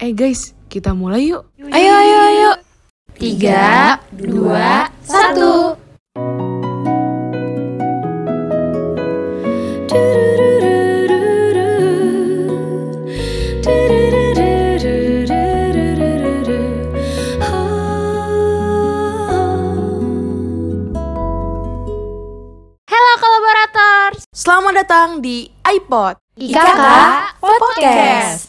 Eh guys, kita mulai yuk. Ayo, ayo, ayo. Tiga, dua, satu. Halo kolaborator, Selamat datang di iPod. IKK Podcast.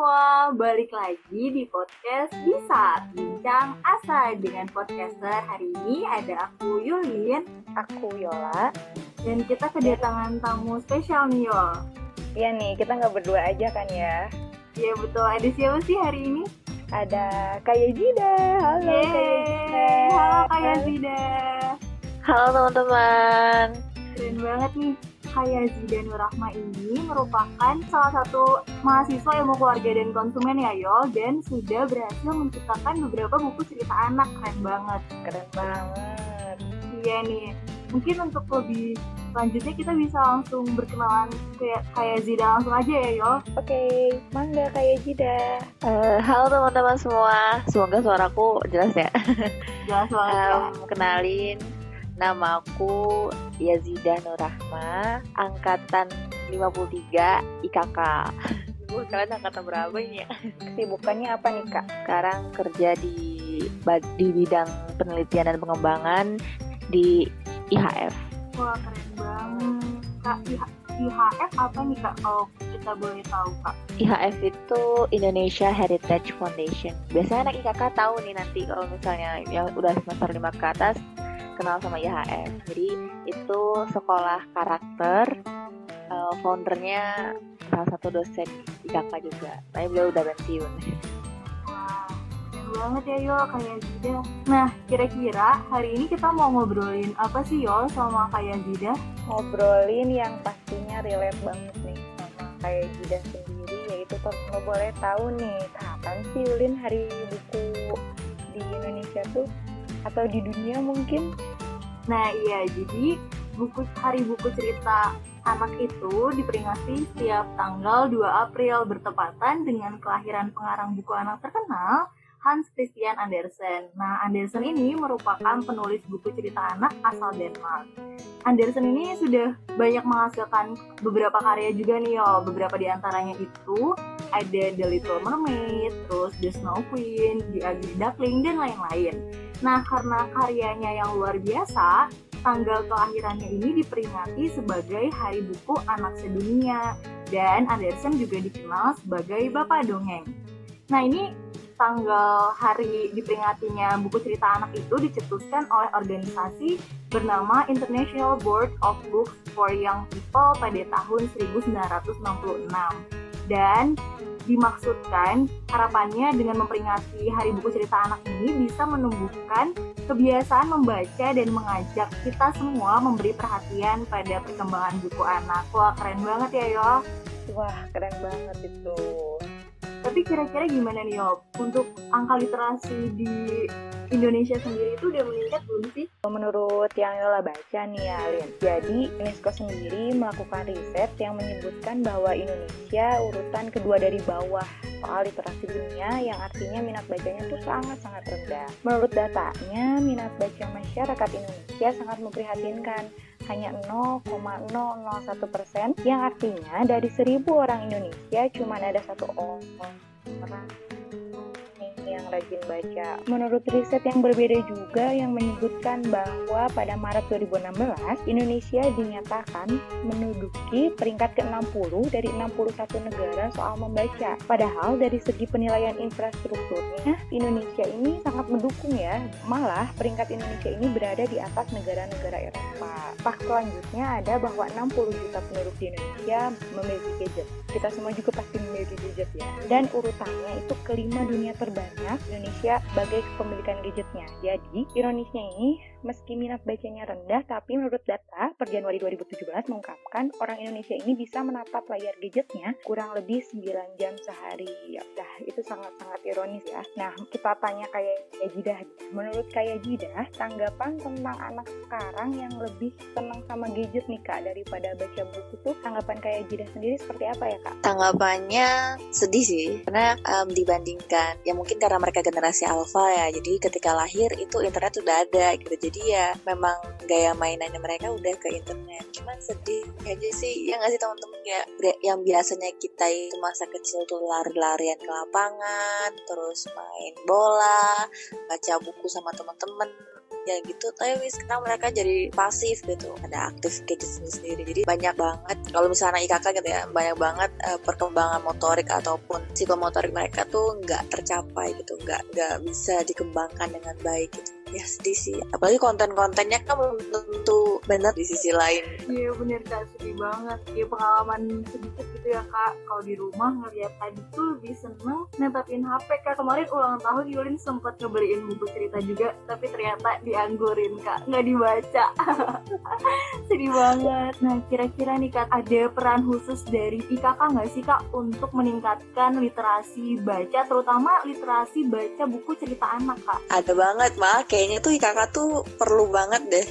Semua, balik lagi di podcast Bisa Bincang Asa dengan podcaster hari ini ada aku Yulin Aku Yola. dan kita kedatangan tamu spesial nih Yol. Iya nih, kita nggak berdua aja kan ya. Iya betul, ada siapa sih hari ini? Ada Kaya Jida. Halo Kaya Jida. Yeay, halo Kak Yazida. Halo teman-teman. Keren banget nih. Kak Yazida Nurrahma ini merupakan salah satu mahasiswa ilmu keluarga dan konsumen ya Yol dan sudah berhasil menciptakan beberapa buku cerita anak keren banget. Keren banget. Iya nih, mungkin untuk lebih lanjutnya kita bisa langsung berkenalan kayak kayak Zida langsung aja ya Yo. Oke, mangga Kaya Jida. Eh, halo teman-teman semua, semoga suaraku jelas ya. Jelas banget ya. Em, kenalin, nama aku Yazida Nurrahma, angkatan 53 IKK. Kalian angkatan berapa ini ya? Kesibukannya apa nih Kak? Sekarang kerja di di bidang penelitian dan pengembangan di IHF. Wah keren banget. Kak IH- IHF apa nih kak kalau kita boleh tahu kak? IHF itu Indonesia Heritage Foundation. Biasanya anak IKK tahu nih nanti kalau misalnya yang udah semester 5 ke atas kenal sama IHF. Jadi itu sekolah karakter. eh, foundernya salah satu dosen IKK juga. Tapi beliau udah pensiun. Wah keren banget ya Yo kayak Zida. Nah kira-kira hari ini kita mau ngobrolin apa sih Yo sama kayak Zida? Ngobrolin yang pastinya relate banget nih sama Kaya Jida sendiri yaitu kalau boleh tahu nih kapan sih Ulin hari buku di Indonesia tuh atau di dunia mungkin Nah iya jadi buku hari buku cerita anak itu diperingati setiap tanggal 2 April bertepatan dengan kelahiran pengarang buku anak terkenal Hans Christian Andersen. Nah, Andersen ini merupakan penulis buku cerita anak asal Denmark. Andersen ini sudah banyak menghasilkan beberapa karya juga nih yo. Beberapa di antaranya itu ada The Little Mermaid, terus The Snow Queen, The Ugly Duckling, dan lain-lain. Nah, karena karyanya yang luar biasa, tanggal kelahirannya ini diperingati sebagai Hari Buku Anak Sedunia dan Andersen juga dikenal sebagai Bapak Dongeng. Nah ini tanggal hari diperingatinya buku cerita anak itu dicetuskan oleh organisasi bernama International Board of Books for Young People pada tahun 1966 dan dimaksudkan harapannya dengan memperingati Hari Buku Cerita Anak ini bisa menumbuhkan kebiasaan membaca dan mengajak kita semua memberi perhatian pada perkembangan buku anak. Wah keren banget ya Yo. wah keren banget itu Tapi kira-kira gimana nih Yo? Untuk angka literasi di Indonesia sendiri itu udah meningkat belum sih? Menurut yang Yola baca nih ya. Jadi, UNESCO sendiri melakukan riset yang menyebutkan bahwa Indonesia urutan kedua dari bawah soal literasi dunia yang artinya minat bacanya tuh sangat-sangat rendah. Menurut datanya, minat baca masyarakat Indonesia sangat memprihatinkan. Hanya 0,001 persen, yang artinya dari 1000 orang Indonesia cuma ada satu orang yang rajin baca. Menurut riset yang berbeda juga yang menyebutkan bahwa pada Maret 2016 Indonesia dinyatakan menduduki peringkat ke-60 dari 61 negara soal membaca. Padahal dari segi penilaian infrastrukturnya Indonesia ini sangat mendukung ya. Malah peringkat Indonesia ini berada di atas negara-negara Eropa. Fakta selanjutnya ada bahwa 60 juta penduduk di Indonesia memiliki gadget. Kita semua juga pasti memiliki gadget ya. Dan urutannya itu kelima dunia terbanyak anak Indonesia sebagai kepemilikan gadgetnya. Jadi, ironisnya ini, meski minat bacanya rendah, tapi menurut data per Januari 2017 mengungkapkan orang Indonesia ini bisa menatap layar gadgetnya kurang lebih 9 jam sehari. Ya, nah, itu sangat-sangat ironis ya. Nah, kita tanya kayak Jidah. Menurut kayak Jidah, tanggapan tentang anak sekarang yang lebih senang sama gadget nih Kak daripada baca buku tuh tanggapan kayak Jidah sendiri seperti apa ya Kak? Tanggapannya sedih sih, karena um, dibandingkan ya mungkin karena mereka generasi alpha ya, jadi ketika lahir itu internet udah ada gitu, ya memang gaya mainannya mereka udah ke internet. Cuman sedih aja sih, ya nggak sih teman-teman? Ya yang biasanya kita itu masa kecil tuh lari-larian ke lapangan, terus main bola, baca buku sama teman-teman ya gitu. Tapi sekarang mereka jadi pasif gitu. Ada aktif gadget sendiri jadi banyak banget kalau misalnya IKK gitu ya banyak banget uh, perkembangan motorik ataupun psikomotorik mereka tuh nggak tercapai gitu. Nggak nggak bisa dikembangkan dengan baik gitu ya sedih sih apalagi konten-kontennya kan belum tentu benar di sisi lain. Iya bener kak. Sedih banget. Ya pengalaman sedikit gitu ya kak. Kalau di rumah ngeliat tadi tuh lebih seneng netapin HP kak. Kemarin ulang tahun Yulin sempet ngebeliin buku cerita juga tapi ternyata dianggurin kak. Nggak dibaca. Sedih banget. Nah kira-kira nih kak ada peran khusus dari IKK nggak sih kak untuk meningkatkan literasi baca terutama literasi baca buku cerita anak kak? Ada banget. Malah kayaknya tuh IKK tuh perlu banget deh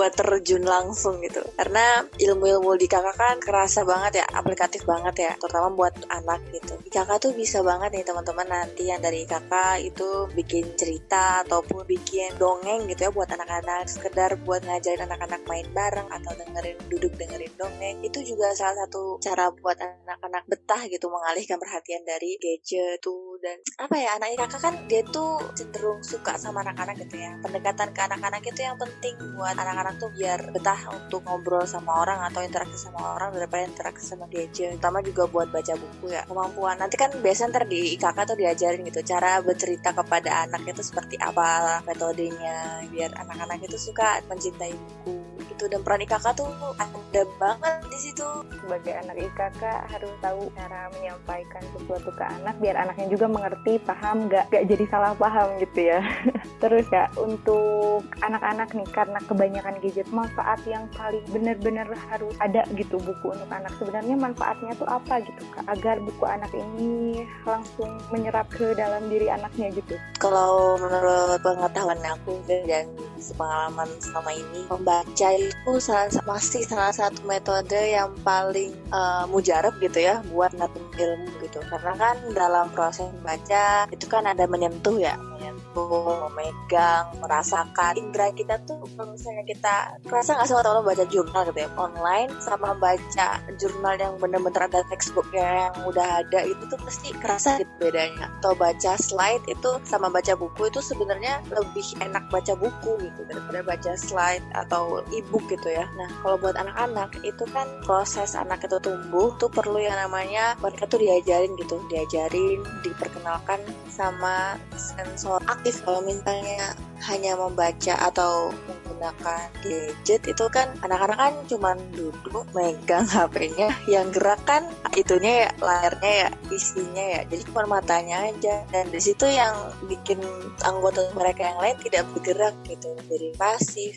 buat terjun langsung gitu. Karena ilmu-ilmu di kakak kan kerasa banget ya aplikatif banget ya terutama buat anak gitu. Kakak tuh bisa banget nih teman-teman nanti yang dari kakak itu bikin cerita ataupun bikin dongeng gitu ya buat anak-anak. Sekedar buat ngajarin anak-anak main bareng atau dengerin duduk dengerin dongeng. Itu juga salah satu cara buat anak-anak betah gitu mengalihkan perhatian dari gadget tuh. Dan apa ya anak kakak kan dia tuh cenderung suka sama anak-anak gitu ya. Pendekatan ke anak-anak itu yang penting buat anak-anak tuh biar betah untuk ngobrol sama orang atau interaksi sama orang daripada interaksi sama gadget terutama juga buat baca buku ya. Kemampuan. Nanti kan biasanya ntar di IKK tuh diajarin gitu cara bercerita kepada anak itu seperti apa metodenya biar anak-anak itu suka mencintai buku gitu. Dan peran IKK tuh ada banget di situ. Sebagai anak IKK harus tahu cara menyampaikan sesuatu ke anak biar anaknya juga mengerti paham gak gak jadi salah paham gitu ya. Terus ya untuk anak-anak nih karena kebanyakan gadget manfaat yang paling benar-benar harus ada gitu buku untuk anak. Sebenarnya manfaatnya tuh apa gitu kak? Agar buku anak ini langsung menyerap ke dalam diri anaknya gitu. Kalau menurut pengetahuan aku dan pengalaman selama ini membaca itu salah, masih salah satu metode yang paling uh, mujarab gitu ya buat nabung ilmu gitu. Karena kan dalam proses membaca itu kan ada menyentuh ya menyentuh memegang merasakan. Indera kita tuh kalau misalnya kita kerasa nggak sama teman baca jurnal gitu ya? Online sama baca jurnal yang bener-bener ada textbooknya yang udah ada itu tuh pasti kerasa gitu bedanya. Atau baca slide itu sama baca buku itu sebenarnya lebih enak baca buku gitu daripada baca slide atau ebook gitu ya. Nah kalau buat anak-anak itu kan proses anak itu tumbuh tuh perlu yang namanya mereka tuh diajarin gitu. Diajarin diperkenalkan sama sensor aktif kalau misalnya hanya membaca atau menggunakan gadget itu kan anak-anak kan cuma duduk megang HP-nya yang gerak kan itunya ya layarnya ya isinya ya. Jadi cuma matanya aja. Dan di situ yang bikin anggota mereka yang lain tidak bergerak gitu jadi pasif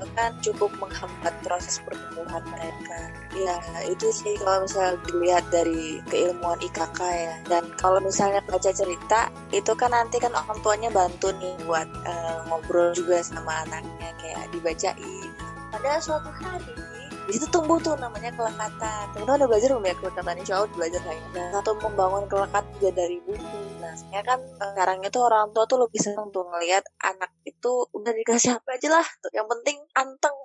itu kan cukup menghambat proses pertumbuhan mereka. Ya itu sih kalau misalnya dilihat dari keilmuan IKK ya. Dan kalau misalnya baca cerita itu kan nanti kan orang tuanya bantu nih buat uh, ngobrol juga sama anaknya kayak dibacain. Pada suatu hari di situ tumbuh tuh namanya kelekatan. Teman-teman udah belajar belum ya kelekatan insya Allah belajar kayaknya nah, satu membangun kelekat juga dari buku. Nah sebenarnya kan sekarang itu orang tua tuh lebih seneng tuh ngelihat anak itu udah dikasih apa aja lah. Yang penting anteng.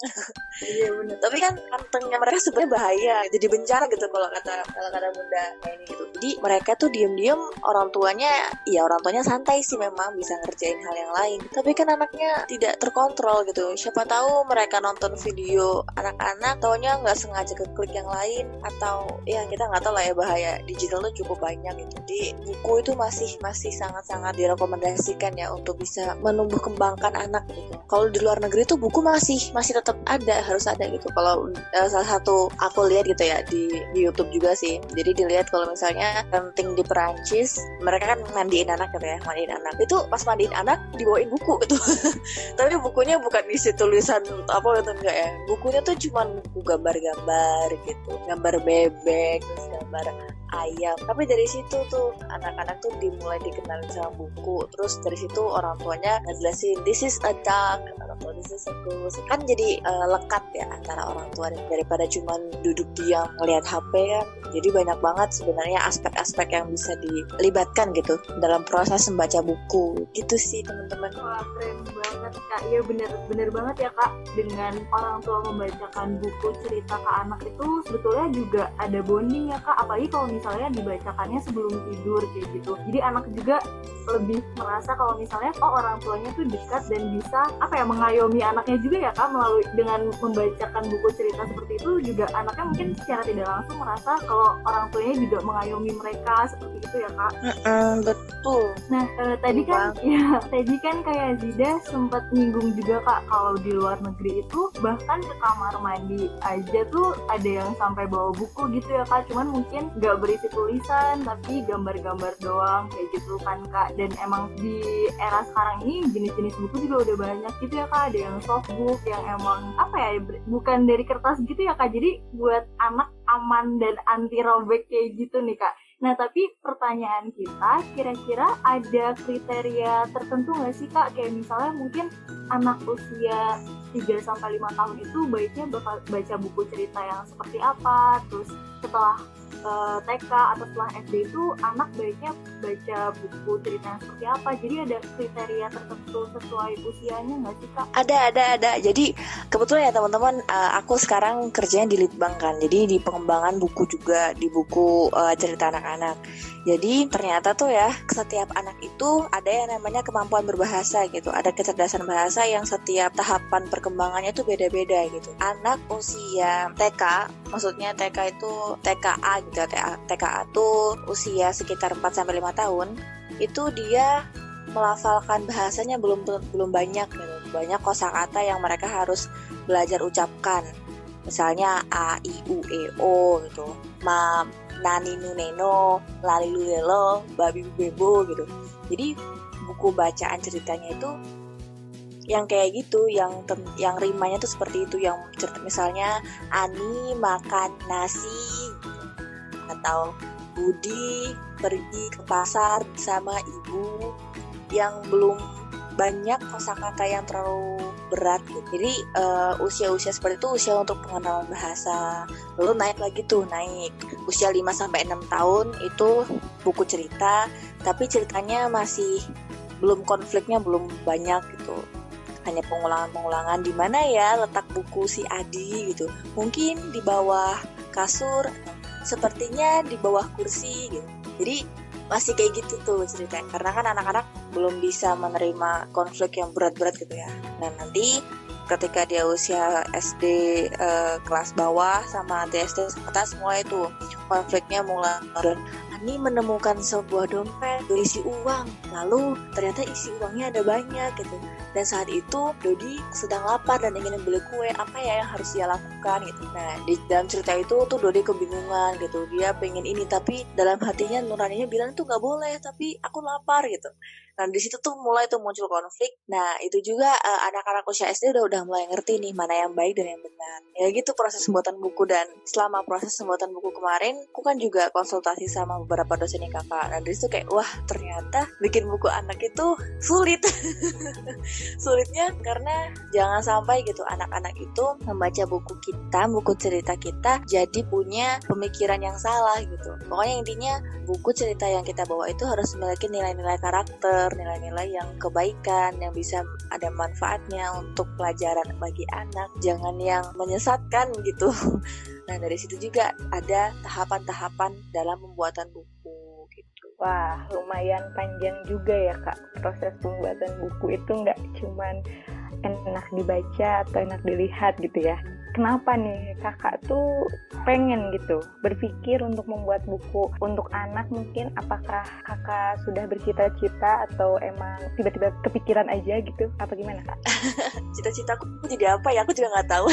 Iya benar tapi kan antengnya mereka sebenarnya bahaya. Jadi bencana gitu kalau kata kalau kata bunda kayak ini gitu. Jadi mereka tuh diem-diem orang tuanya ya orang tuanya santai sih memang bisa ngerjain hal yang lain. Tapi kan anaknya tidak terkontrol gitu. Siapa tahu mereka nonton video anak-anak taunya nggak sengaja ke klik yang lain atau ya kita nggak tahu lah ya bahaya digital tuh cukup banyak gitu di buku itu masih masih sangat-sangat direkomendasikan ya untuk bisa menumbuh kembangkan anak gitu. Kalau di luar negeri tuh buku masih masih tetap ada harus ada gitu. Kalau uh, salah satu aku lihat gitu ya di, di YouTube juga sih. Jadi dilihat kalau misalnya penting di Perancis mereka kan mandiin anak gitu ya mandiin anak itu pas mandiin anak dibawain buku gitu tapi bukunya bukan isi tulisan apa gitu enggak ya bukunya tuh cuma buku gambar-gambar gitu gambar bebek terus gambar ayam. Tapi dari situ tuh anak-anak tuh dimulai dikenalin sama buku. Terus dari situ orang tuanya ngejelasin this is a duck atau this is a goose. Kan jadi uh, lekat ya antara orang tua daripada cuma duduk diam ngelihat HP kan. Jadi banyak banget sebenarnya aspek-aspek yang bisa dilibatkan gitu dalam proses membaca buku. Gitu sih teman-teman. Wah keren banget kak. Iya bener bener banget ya kak. Dengan orang tua membacakan buku cerita ke anak itu sebetulnya juga ada bonding ya kak. Apalagi kalau misalnya dibacakannya sebelum tidur kayak gitu. Jadi anak juga lebih merasa kalau misalnya oh orang tuanya tuh dekat dan bisa apa ya mengayomi anaknya juga ya kak? Melalui dengan membacakan buku cerita seperti itu juga anaknya mungkin secara tidak langsung merasa kalau orang tuanya juga mengayomi mereka seperti itu ya kak? Mm betul. Nah eh, tadi kan ya tadi kan kayak Zida sempat nyinggung juga kak kalau di luar negeri itu bahkan ke kamar mandi aja tuh ada yang sampai bawa buku gitu ya kak. Cuman mungkin nggak berisi tulisan tapi gambar-gambar doang kayak gitu kan kak. Dan emang di era sekarang ini jenis-jenis buku juga udah banyak gitu ya kak. Ada yang softbook yang emang apa ya bukan dari kertas gitu ya kak. Jadi buat anak aman dan anti robek kayak gitu nih kak. Nah, tapi pertanyaan kita, kira-kira ada kriteria tertentu nggak sih, Kak? Kayak misalnya mungkin anak usia 3-5 tahun itu baiknya baca buku cerita yang seperti apa, terus setelah uh, eh, TK atau setelah SD itu anak baiknya baca buku cerita seperti apa. Jadi ada kriteria tertentu sesuai usianya nggak sih kak? Ada ada ada. Jadi kebetulan ya teman-teman uh, aku sekarang kerjanya di Litbang kan. Jadi di pengembangan buku juga di buku uh, cerita anak-anak jadi ternyata tuh ya setiap anak itu ada yang namanya kemampuan berbahasa gitu ada kecerdasan bahasa yang setiap tahapan perkembangannya tuh beda-beda gitu anak usia TK maksudnya TK itu TKA gitu TKA, tuh usia sekitar 4 sampai 5 tahun itu dia melafalkan bahasanya belum belum banyak gitu. Banyak kosakata yang mereka harus belajar ucapkan. Misalnya a i u e o gitu. Ma nani nu neno, lali lu lelo, babi bebo gitu. Jadi buku bacaan ceritanya itu yang kayak gitu yang yang rimanya tuh seperti itu yang cerita misalnya Ani makan nasi atau Budi pergi ke pasar bersama ibu yang belum banyak kosakata yang terlalu berat gitu. Jadi uh, usia-usia seperti itu usia untuk pengenalan bahasa. Lalu naik lagi tuh, naik usia 5 sampai 6 tahun itu buku cerita, tapi ceritanya masih belum konfliknya belum banyak gitu. Hanya pengulangan-pengulangan di mana ya letak buku si Adi gitu. Mungkin di bawah kasur sepertinya di bawah kursi gitu jadi masih kayak gitu tuh ceritanya karena kan anak-anak belum bisa menerima konflik yang berat-berat gitu ya. Nah nanti ketika dia usia SD uh, kelas bawah sama SD atas mulai tuh konfliknya mulai Ani menemukan sebuah dompet berisi uang. Lalu ternyata isi uangnya ada banyak gitu. Dan saat itu Dodi sedang lapar dan ingin membeli kue. Apa ya yang harus dia lakukan gitu? Nah di dalam cerita itu tuh Dodi kebingungan gitu. Dia pengen ini tapi dalam hatinya nuraninya bilang tuh nggak boleh tapi aku lapar gitu. Nah di situ tuh mulai tuh muncul konflik. Nah itu juga uh, anak-anak usia SD udah udah mulai ngerti nih mana yang baik dan yang benar. Ya gitu proses pembuatan buku. Dan selama proses pembuatan buku kemarin, aku kan juga konsultasi sama beberapa dosen yang kakak. Nah dari situ kayak wah ternyata bikin buku anak itu sulit. Sulitnya karena jangan sampai gitu anak-anak itu membaca buku kita, buku cerita kita jadi punya pemikiran yang salah gitu. Pokoknya intinya buku cerita yang kita bawa itu harus memiliki nilai-nilai karakter nilai-nilai yang kebaikan yang bisa ada manfaatnya untuk pelajaran bagi anak jangan yang menyesatkan gitu nah dari situ juga ada tahapan-tahapan dalam pembuatan wah lumayan panjang juga ya kak proses pembuatan buku itu nggak cuman enak dibaca atau enak dilihat gitu ya kenapa nih kakak tuh pengen gitu berpikir untuk membuat buku untuk anak mungkin apakah kakak sudah bercita-cita atau emang tiba-tiba kepikiran aja gitu apa gimana kak? Cita-citaku jadi apa ya aku juga nggak tahu.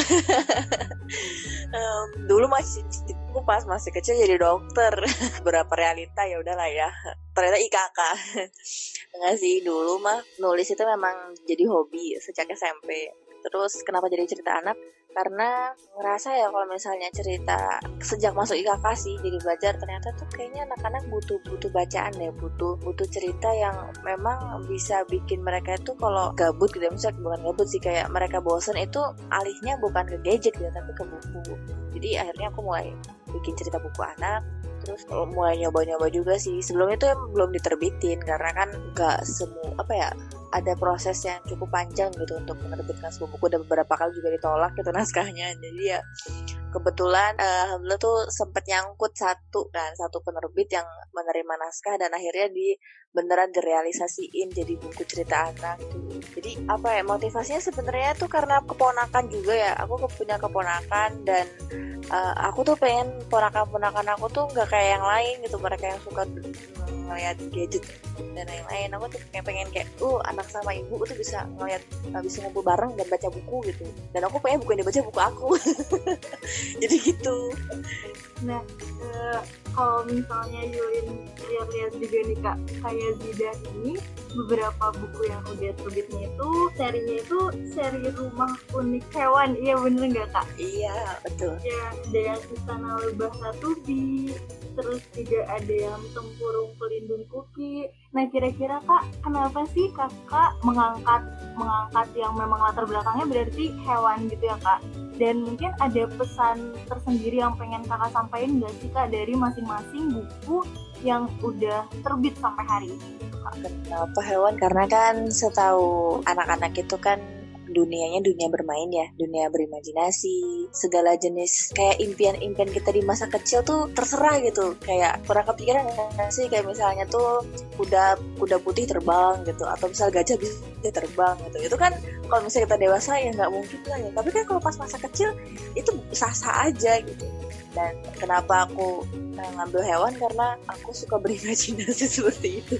um, dulu masih aku pas masih kecil jadi dokter. Berapa realita ya udahlah ya. Ternyata IKK nggak sih dulu mah nulis itu memang jadi hobi sejak SMP terus kenapa jadi cerita anak karena ngerasa ya kalau misalnya cerita sejak masuk IKK sih jadi belajar ternyata tuh kayaknya anak-anak butuh butuh bacaan ya butuh butuh cerita yang memang bisa bikin mereka itu kalau gabut gitu misalnya bukan gabut sih kayak mereka bosen itu alihnya bukan ke gadget gitu tapi ke buku. Jadi akhirnya aku mulai bikin cerita buku anak terus mulai nyoba-nyoba juga sih sebelum itu belum diterbitin karena kan nggak semua apa ya ada proses yang cukup panjang gitu untuk menerbitkan sebuah buku dan beberapa kali juga ditolak gitu naskahnya. Jadi ya kebetulan uh, alhamdulillah tuh sempet nyangkut satu dan satu penerbit yang menerima naskah dan akhirnya di beneran direalisasiin jadi buku cerita anak. Tuh jadi apa ya motivasinya sebenarnya tuh karena keponakan juga ya. Aku punya keponakan dan uh, aku tuh pengen ponakan-ponakan aku tuh nggak kayak yang lain gitu. Mereka yang suka ngeliat gadget dan lain-lain. Aku tuh kayak pengen kayak uh anak sama ibu tuh bisa ngeliat uh, bisa ngumpul bareng dan baca buku gitu. Dan aku pengen buku yang dibaca buku aku. Jadi gitu. Nah uh, kalau misalnya Yulin lihat-lihat juga nih kak kayak Zidan ini beberapa buku yang udah terbitnya itu serinya itu seri rumah unik hewan. Iya bener nggak kak? Iya betul. Ya ada yang istana lebah satu bi terus juga ada yang tempurung pelindung kuki. Nah kira-kira kak kenapa sih kakak mengangkat mengangkat yang memang latar belakangnya berarti hewan gitu ya kak? Dan mungkin ada pesan tersendiri yang pengen kakak sampaikan nggak sih kak dari masing-masing buku yang udah terbit sampai hari ini gitu kenapa hewan? Karena kan setahu anak-anak itu kan dunianya dunia bermain ya, dunia berimajinasi, segala jenis kayak impian-impian kita di masa kecil tuh terserah gitu. Kayak pernah kepikiran sih kayak misalnya tuh kuda kuda putih terbang gitu atau misal gajah bisa terbang gitu. Itu kan kalau misalnya kita dewasa ya nggak mungkin lah ya. Tapi kan kalau pas masa kecil itu sah-sah aja gitu. Dan kenapa aku uh, ngambil hewan? Karena aku suka berimajinasi seperti itu.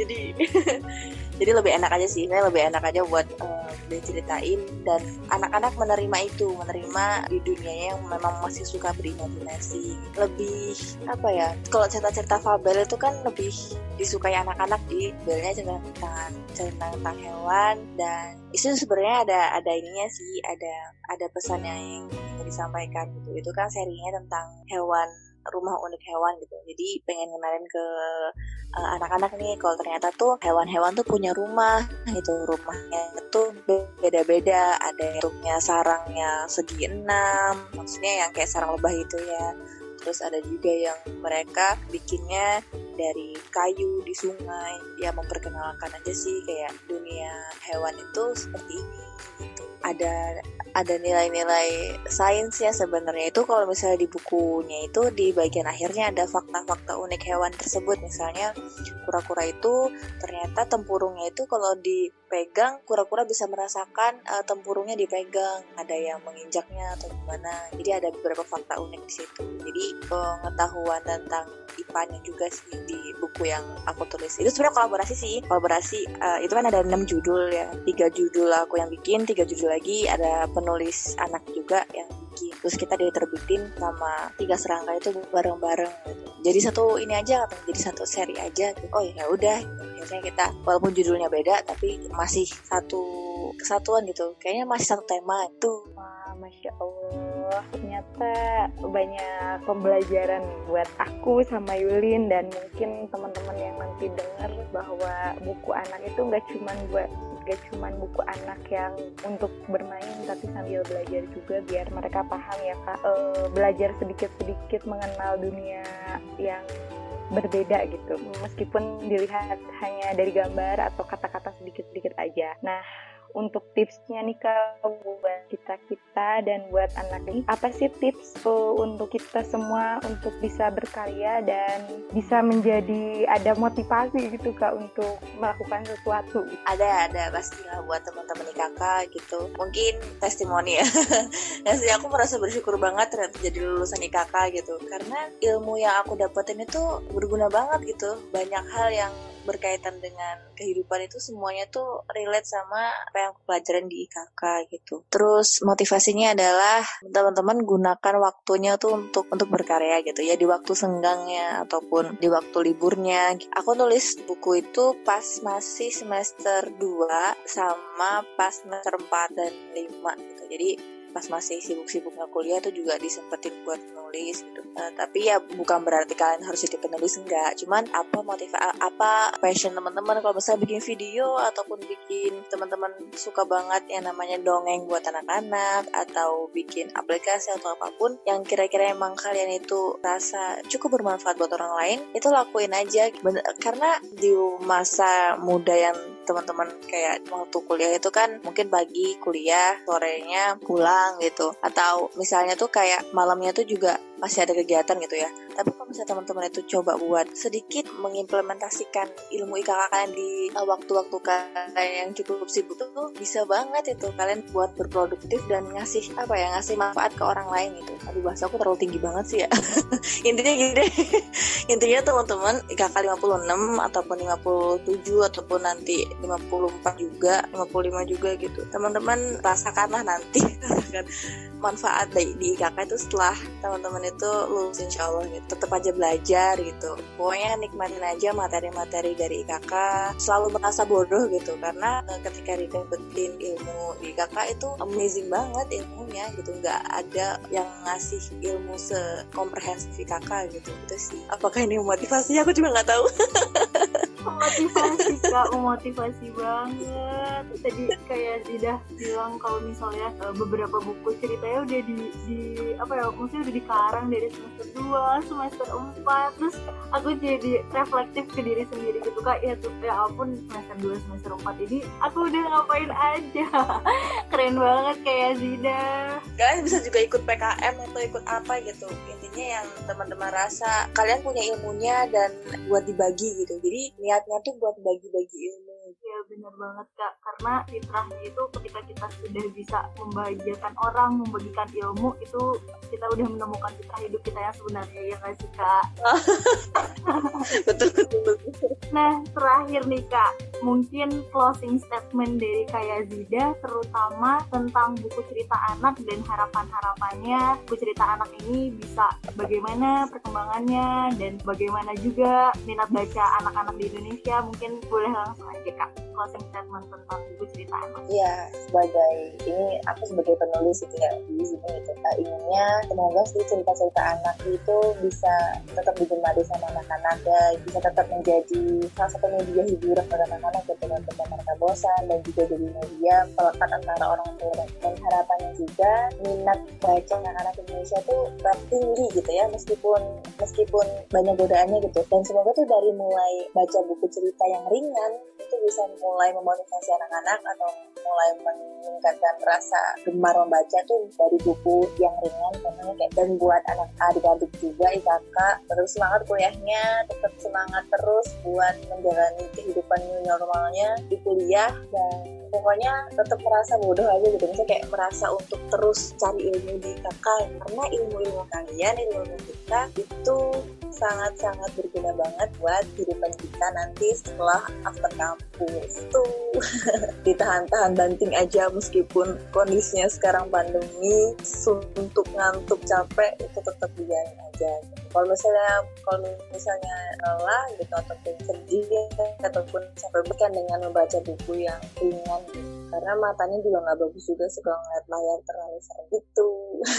Jadi jadi lebih enak aja sih. Saya lebih enak aja buat uh, diceritain. Dan anak-anak menerima itu. Menerima di dunianya yang memang masih suka berimajinasi. Lebih apa ya kalau cerita-cerita fabel itu kan lebih disukai anak-anak. Di belnya cerita tentang cerita tentang hewan dan itu sebenarnya ada ada ininya sih ada ada pesan yang disampaikan gitu. Itu kan serinya tentang hewan rumah unik hewan gitu. Jadi pengen kenalin ke uh, anak-anak nih kalau ternyata tuh hewan-hewan tuh punya rumah gitu. Rumahnya itu beda-beda. Ada yang rumahnya sarangnya segi enam maksudnya yang kayak sarang lebah itu ya terus ada juga yang mereka bikinnya dari kayu di sungai. Ya memperkenalkan aja sih kayak dunia hewan itu seperti ini ada ada nilai-nilai sains ya sebenarnya. Itu kalau misalnya di bukunya itu di bagian akhirnya ada fakta-fakta unik hewan tersebut. Misalnya kura-kura itu ternyata tempurungnya itu kalau dipegang kura-kura bisa merasakan uh, tempurungnya dipegang. Ada yang menginjaknya atau gimana. Jadi ada beberapa fakta unik di situ. Jadi pengetahuan tentang IPA-nya juga sih di buku yang aku tulis itu sebenarnya kolaborasi sih kolaborasi uh, itu kan ada enam judul ya tiga judul aku yang bikin tiga judul lagi ada penulis anak juga yang bikin terus kita diterbitin sama tiga serangga itu bareng-bareng gitu. jadi satu ini aja atau jadi satu seri aja gitu. oh ya udah gitu. biasanya kita walaupun judulnya beda tapi masih satu kesatuan gitu kayaknya masih satu tema itu masya Allah ternyata banyak pembelajaran buat aku sama Yulin dan mungkin teman-teman yang nanti dengar bahwa buku anak itu nggak cuma buat gak cuma buku anak yang untuk bermain tapi sambil belajar juga biar mereka paham ya kak. E, belajar sedikit-sedikit mengenal dunia yang berbeda gitu meskipun dilihat hanya dari gambar atau kata-kata sedikit-sedikit aja. Nah untuk tipsnya nih kak buat kita kita dan buat anak ini? Apa sih tips uh, untuk kita semua untuk bisa berkarya dan bisa menjadi ada motivasi gitu kak untuk melakukan sesuatu? Ada ada pastilah buat teman-teman kakak gitu. Mungkin testimoni ya. Sih aku merasa bersyukur banget ternyata jadi lulusan IKK gitu. Karena ilmu yang aku dapetin itu berguna banget gitu. Banyak hal yang berkaitan dengan kehidupan itu semuanya tuh relate sama apa yang aku pelajarin di IKK gitu. Terus motivasinya adalah teman-teman gunakan waktunya tuh untuk untuk berkarya gitu ya di waktu senggangnya ataupun di waktu liburnya. Aku nulis buku itu pas masih semester 2 sama pas semester 4 dan 5 gitu. Jadi pas masih sibuk-sibuknya kuliah tuh juga disempetin buat nulis gitu. Uh, tapi ya bukan berarti kalian harus jadi penulis enggak. Cuman apa motif apa passion teman-teman kalau misalnya bikin video ataupun bikin teman-teman suka banget yang namanya dongeng buat anak-anak atau bikin aplikasi atau apa pun yang kira-kira emang kalian itu rasa cukup bermanfaat buat orang lain, itu lakuin aja. Bener, karena di masa muda yang teman-teman kayak waktu kuliah itu kan mungkin pagi kuliah, sorenya pulang gitu. Atau misalnya tuh kayak malamnya tuh juga masih ada kegiatan gitu ya. Tapi kalau misalnya teman-teman itu coba buat sedikit mengimplementasikan ilmu IKK kalian di uh, waktu-waktu kalian yang cukup sibuk tuh bisa banget itu kalian buat berproduktif dan ngasih apa ya ngasih manfaat ke orang lain gitu. Aduh bahasa aku terlalu tinggi banget sih ya. Intinya gini Intinya teman-teman IKK 56 ataupun 57 ataupun nanti 54 juga 55 juga gitu teman-teman rasakanlah nanti manfaat di, di IKK itu setelah teman-teman itu lulus insya Allah gitu. Tetap aja belajar gitu. Pokoknya nikmatin aja materi-materi dari IKK selalu merasa bodoh gitu. Karena eh, ketika didapetin ilmu di IKK itu amazing banget ilmunya gitu. Nggak ada yang ngasih ilmu sekomprehensif IKK gitu. Itu sih. Apakah ini motivasi aku juga nggak tahu. Motivasi kak. Memotivasi banget. Tadi kayak tidak bilang kalau misalnya uh, beberapa buku ceritanya udah di, di apa ya maksudnya udah dikarang dari semester 2 semester 4 terus aku jadi reflektif ke diri sendiri gitu kak. Ya tuh ya ampun semester 2 semester 4 ini aku udah ngapain aja. Keren banget kayak Zida kalian bisa juga ikut PKM atau ikut apa gitu. Intinya yang teman-teman rasa kalian punya ilmunya dan buat dibagi gitu. Jadi niatnya tuh buat bagi-bagi ilmu ya benar banget kak. Karena fitrahnya itu ketika kita sudah bisa membahagiakan orang membagikan ilmu itu kita udah menemukan fitrah hidup kita yang sebenarnya ya nggak sih kak? Betul, betul betul. Nah terakhir nih kak. Mungkin closing statement dari kayak Zida terutama tentang buku cerita anak dan harapan-harapannya. Buku cerita anak ini bisa bagaimana perkembangannya dan bagaimana juga minat baca anak-anak di Indonesia. Mungkin boleh langsung aja kak closing statement tentang buku cerita anak Iya sebagai ini aku sebagai penulis itu ya di sini gitu. Kak inginnya semoga sih cerita-cerita anak itu bisa tetap digemari sama anak-anak ya bisa tetap menjadi salah satu media hiburan pada anak-anak gitu untuk mereka bosan dan juga jadi media pelekat antara orang tua dan harapannya juga minat baca anak-anak Indonesia tuh tetap tinggi gitu ya meskipun meskipun banyak godaannya gitu. Dan semoga tuh dari mulai baca buku cerita yang ringan itu bisa mulai memotivasi anak-anak atau mulai meningkatkan rasa gemar membaca tuh dari buku yang ringan contohnya kayak dan buat anak adik-adik juga IKK terus semangat kuliahnya tetap semangat terus buat menjalani kehidupan new normalnya di kuliah. Dan pokoknya tetap merasa bodoh aja gitu. Misalnya kayak merasa untuk terus cari ilmu di IKK karena ilmu-ilmu kalian ilmu kita itu sangat-sangat berguna banget buat kehidupan kita nanti setelah after kampus tuh ditahan-tahan banting aja meskipun kondisinya sekarang pandemi. Suntuk ngantuk capek itu tetap dijalin aja. Kalau misalnya kalau misalnya lelah gitu ataupun sedih ataupun sampai bukan dengan membaca buku yang ringan. Gitu karena matanya juga nggak bagus juga sih kalau ngeliat layar terlalu sering itu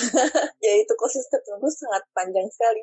ya itu konsisten tunggu sangat panjang sekali.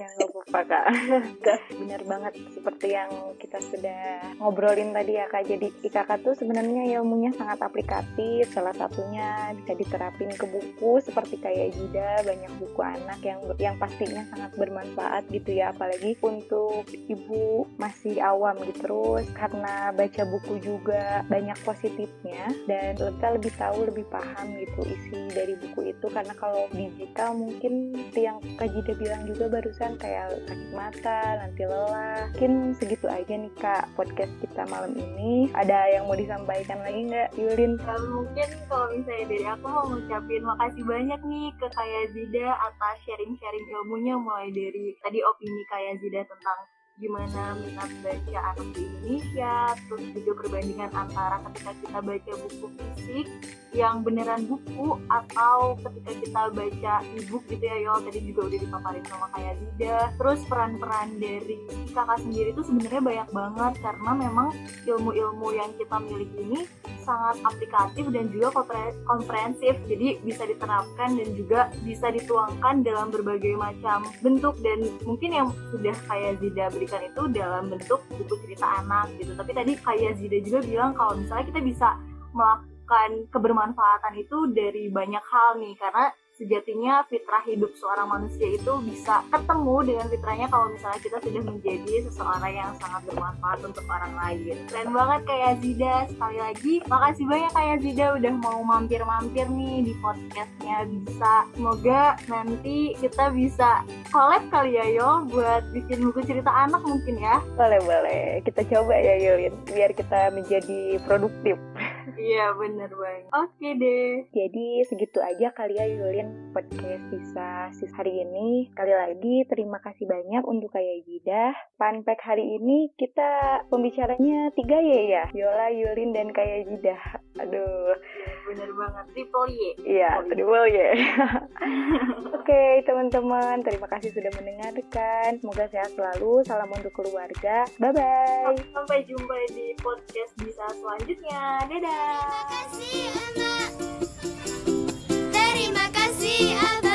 Ya nggak apa-apa kak. Benar banget seperti yang kita sudah ngobrolin tadi ya kak. Jadi IKK tuh sebenarnya ilmunya sangat aplikatif. Salah satunya bisa diterapin ke buku seperti kayak Jida banyak buku anak yang yang pastinya sangat bermanfaat gitu ya. Apalagi untuk ibu masih awam gitu terus karena baca buku juga banyak positif buknya dan kita lebih tahu lebih paham gitu isi dari buku itu. Karena kalau digital mungkin yang Kak Jida bilang juga barusan kayak sakit mata nanti lelah. Mungkin segitu aja nih Kak podcast kita malam ini ada yang mau disampaikan lagi nggak Yulin? Kalau mungkin kalau misalnya dari aku mau ngucapin makasih banyak nih ke Kaya Zida atas sharing-sharing ilmunya mulai dari tadi opini Kaya Zida tentang gimana minat baca anak di Indonesia, terus juga perbandingan antara ketika kita baca buku fisik yang beneran buku atau ketika kita baca e-book gitu ya Yol tadi juga udah dipaparin sama kayak Zida terus peran-peran dari kakak sendiri itu sebenarnya banyak banget karena memang ilmu-ilmu yang kita miliki ini sangat aplikatif dan juga komprehensif. Jadi bisa diterapkan dan juga bisa dituangkan dalam berbagai macam bentuk. Dan mungkin yang sudah kayak Zida berikan itu dalam bentuk buku cerita anak gitu. Tapi tadi kayak Zida juga bilang kalau misalnya kita bisa melakukan kebermanfaatan itu dari banyak hal nih. Karena sejatinya fitrah hidup seorang manusia itu bisa ketemu dengan fitrahnya kalau misalnya kita sudah menjadi seseorang yang sangat bermanfaat untuk orang lain. Keren banget kayak Zida. Sekali lagi, makasih banyak kayak Zida udah mau mampir-mampir nih di podcastnya bisa. Semoga nanti kita bisa collab kali ya Yo buat bikin buku cerita anak mungkin ya. Boleh boleh, kita coba ya Yulin biar kita menjadi produktif. Iya bener banget. Oke deh. Jadi segitu aja kali ya Yulin podcast bisa sis hari ini. Sekali lagi terima kasih banyak untuk Kaya Jidah. Panpek hari ini kita pembicaranya tiga ya ya. Yola, Yulin, dan Kaya Jidah. Aduh. Bener banget. Triple Y. Iya, triple Y. Oke teman-teman, terima kasih sudah mendengarkan. Semoga sehat selalu. Salam untuk keluarga. Bye-bye. Sampai jumpa di podcast bisa selanjutnya. Dadah. Terima kasih anak. Terima kasih abang